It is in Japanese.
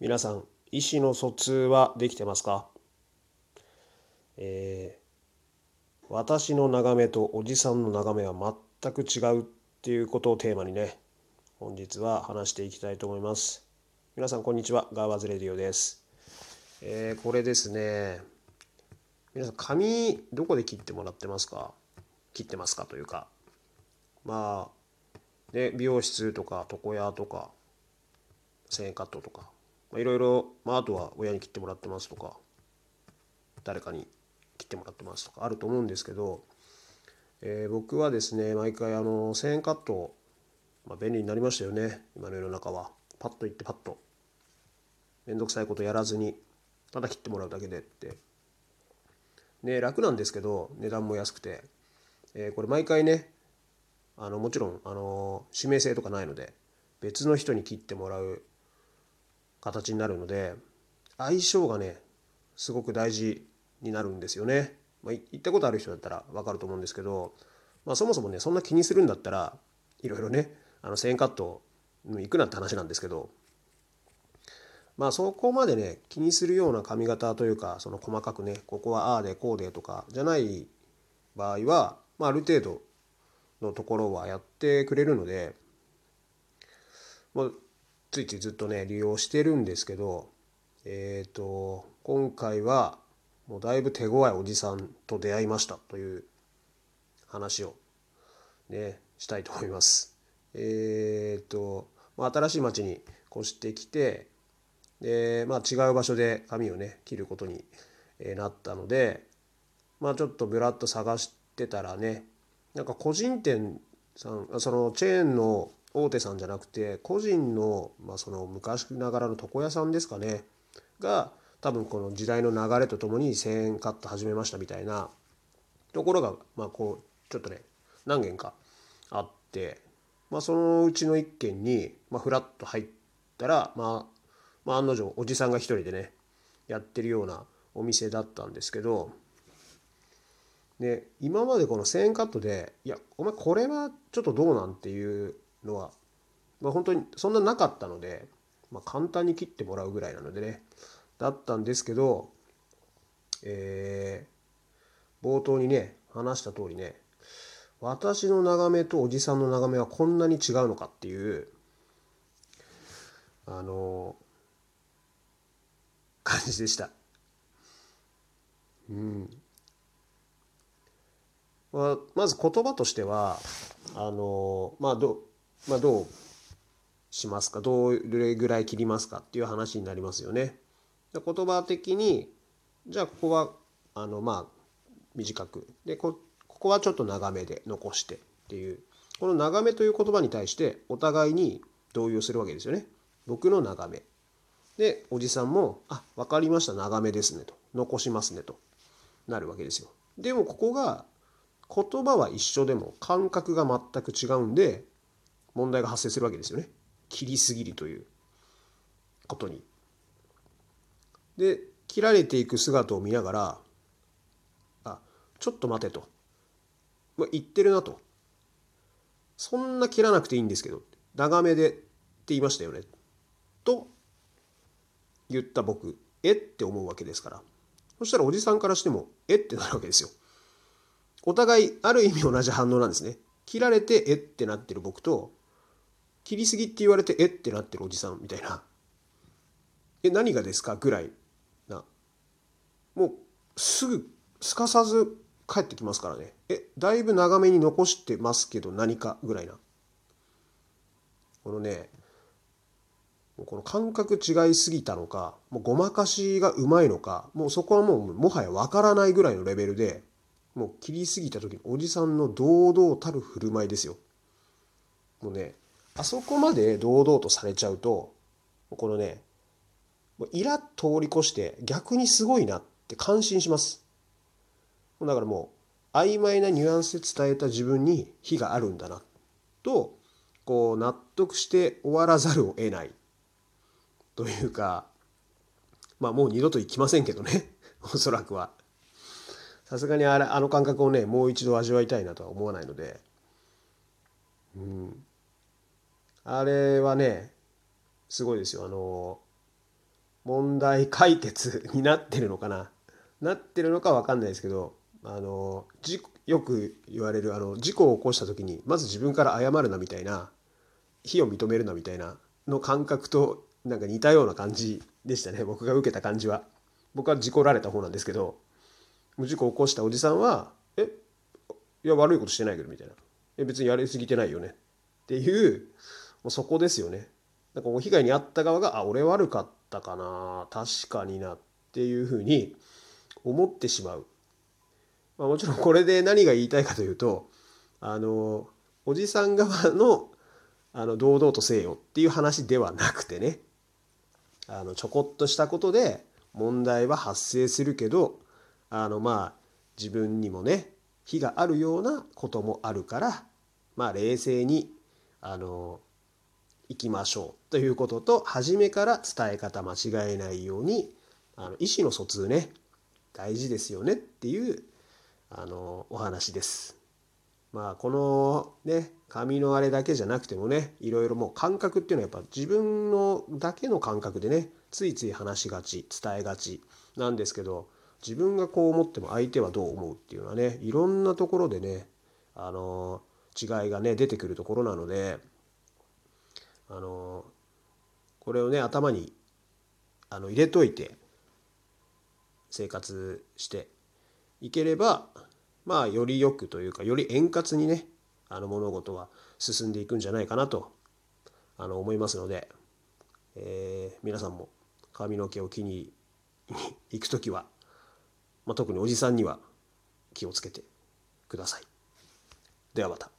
皆さん意思の疎通はできてますか？えー、私の眺めとおじさんの眺めは全く違うっていうことをテーマにね本日は話していきたいと思います。皆さんこんにちは。ガーワズレディオです、えー、これですね皆さん髪どこで切ってもらってますか？切ってますかというか。まあね美容室とか床屋とか1000円カットとか。いろいろ、まあ、あとは親に切ってもらってますとか誰かに切ってもらってますとかあると思うんですけど、えー、僕はですね毎回あの1000円カット、まあ、便利になりましたよね今の世の中は。パッと行ってパッと。面倒くさいことやらずにただ切ってもらうだけでって。ね楽なんですけど値段も安くて、えー、これ毎回ねあのもちろんあの指名制とかないので別の人に切ってもらう形になるので相性がねすごく大事になるんですよね。まあ、行ったことある人だったら分かると思うんですけど、まあ、そもそもねそんな気にするんだったらいろいろねあの1000円カット行くなって話なんですけどまあそこまでね気にするような髪型というかその細かくねここはああでこうでとかじゃない場合は、まあ、ある程度のところはやってくれるので、まあ、ついついずっとね利用してるんですけどえっ、ー、と今回はもうだいぶ手強いおじさんと出会いましたという話をねしたいと思います。えっ、ー、と、まあ、新しい町に越してきてで、まあ、違う場所で髪をね切ることになったので、まあ、ちょっとぶらっと探してたらねなんか個人店さんそのチェーンの大手さんじゃなくて個人の,、まあその昔ながらの床屋さんですかね。が多分この時代の流れとともに1,000円カット始めましたみたいなところがまあこうちょっとね何軒かあって、まあ、そのうちの1軒に、まあ、フラッと入ったら、まあ、まあ案の定おじさんが一人でねやってるようなお店だったんですけどで今までこの1,000円カットでいやお前これはちょっとどうなん？ていうのは、まあ、本当にそんななかったので、まあ、簡単に切ってもらうぐらいなのでねだったんですけど、えー、冒頭にね話した通りね私の眺めとおじさんの眺めはこんなに違うのかっていうあの感じでした。うん。まあ、まず言葉としてはあのまあどまあ、どうしますか？どれぐらい切りますかっていう話になりますよね。言葉的にじゃあここはあのまあ短くでここはちょっと長めで残してっていうこの長めという言葉に対してお互いに同意をするわけですよね。僕の長め。でおじさんも「あ分かりました長めですね」と「残しますね」となるわけですよ。でもここが言葉は一緒でも感覚が全く違うんで問題が発生するわけですよね。切りすぎるということに。で切られていく姿を見ながらあちょっと待てと、まあ、言ってるなと。そんな切らなくていいんですけど長めでって言いましたよね。と言った僕えって思うわけですから。そしたらおじさんからしてもえってなるわけですよ。お互いある意味同じ反応なんですね。切られてえってなってる僕と切りすぎって言われてえ？ってなってるおじさんみたいな。え何がですか？ぐらいな。もうすぐすかさず帰ってきますからね。えだいぶ長めに残してますけど何かぐらいな。このねこの感覚違いすぎたのかもうごまかしがうまいのかもうそこはもうもはやわからないぐらいのレベルでもう切りすぎた時のおじさんの堂々たる振る舞いですよ。もうねあそこまで堂々とされちゃうとこのねイラッ通り越して逆にすごいなって感心します。だからもう曖昧なニュアンスで伝えた自分に非があるんだなとこう納得して終わらざるを得ない。というかまあもう二度と行きませんけどね おそらくは。さすがにあれあの感覚をねもう一度味わいたいなとは思わないので。うん。あれはねすごいですよ。あの問題解決 になってるのかな？なってるのか分かんないですけどあのよく言われるあの事故を起こした時にまず自分から謝るなみたいな非を認めるなみたいなの感覚となんか似たような感じでしたね。僕が受けた感じは。僕は事故られた方なんですけど事故を起こしたおじさんは「えいや悪いことしてないけど」みたいな「え別にやりすぎてないよね」っていうもうそこですよね。なんか被害に遭った側が「あ俺悪かったかな確かにな」っていうふうに思ってしまう、まあ、もちろんこれで何が言いたいかというとあのおじさん側のあの堂々とせよっていう話ではなくてねあのちょこっとしたことで問題は発生するけどあのまあ自分にもね非があるようなこともあるからまあ冷静にあの行きましょうということと初めから伝え方間違えないようにあの意思の疎通ね大事ですよねっていうあのお話です。まあこのね紙のあれだけじゃなくてもねいろいろもう感覚っていうのはやっぱ自分のだけの感覚でねついつい話しがち伝えがちなんですけど自分がこう思っても相手はどう思うっていうのはねいろんなところでねあの違いがね出てくるところなのであのこれをね頭にあの入れといて生活していければまあよりよくというかより円滑にねあの物事は進んでいくんじゃないかなとあの思いますので、えー、皆さんも髪の毛を気に 行く時は、まあ、特におじさんには気をつけてください。ではまた。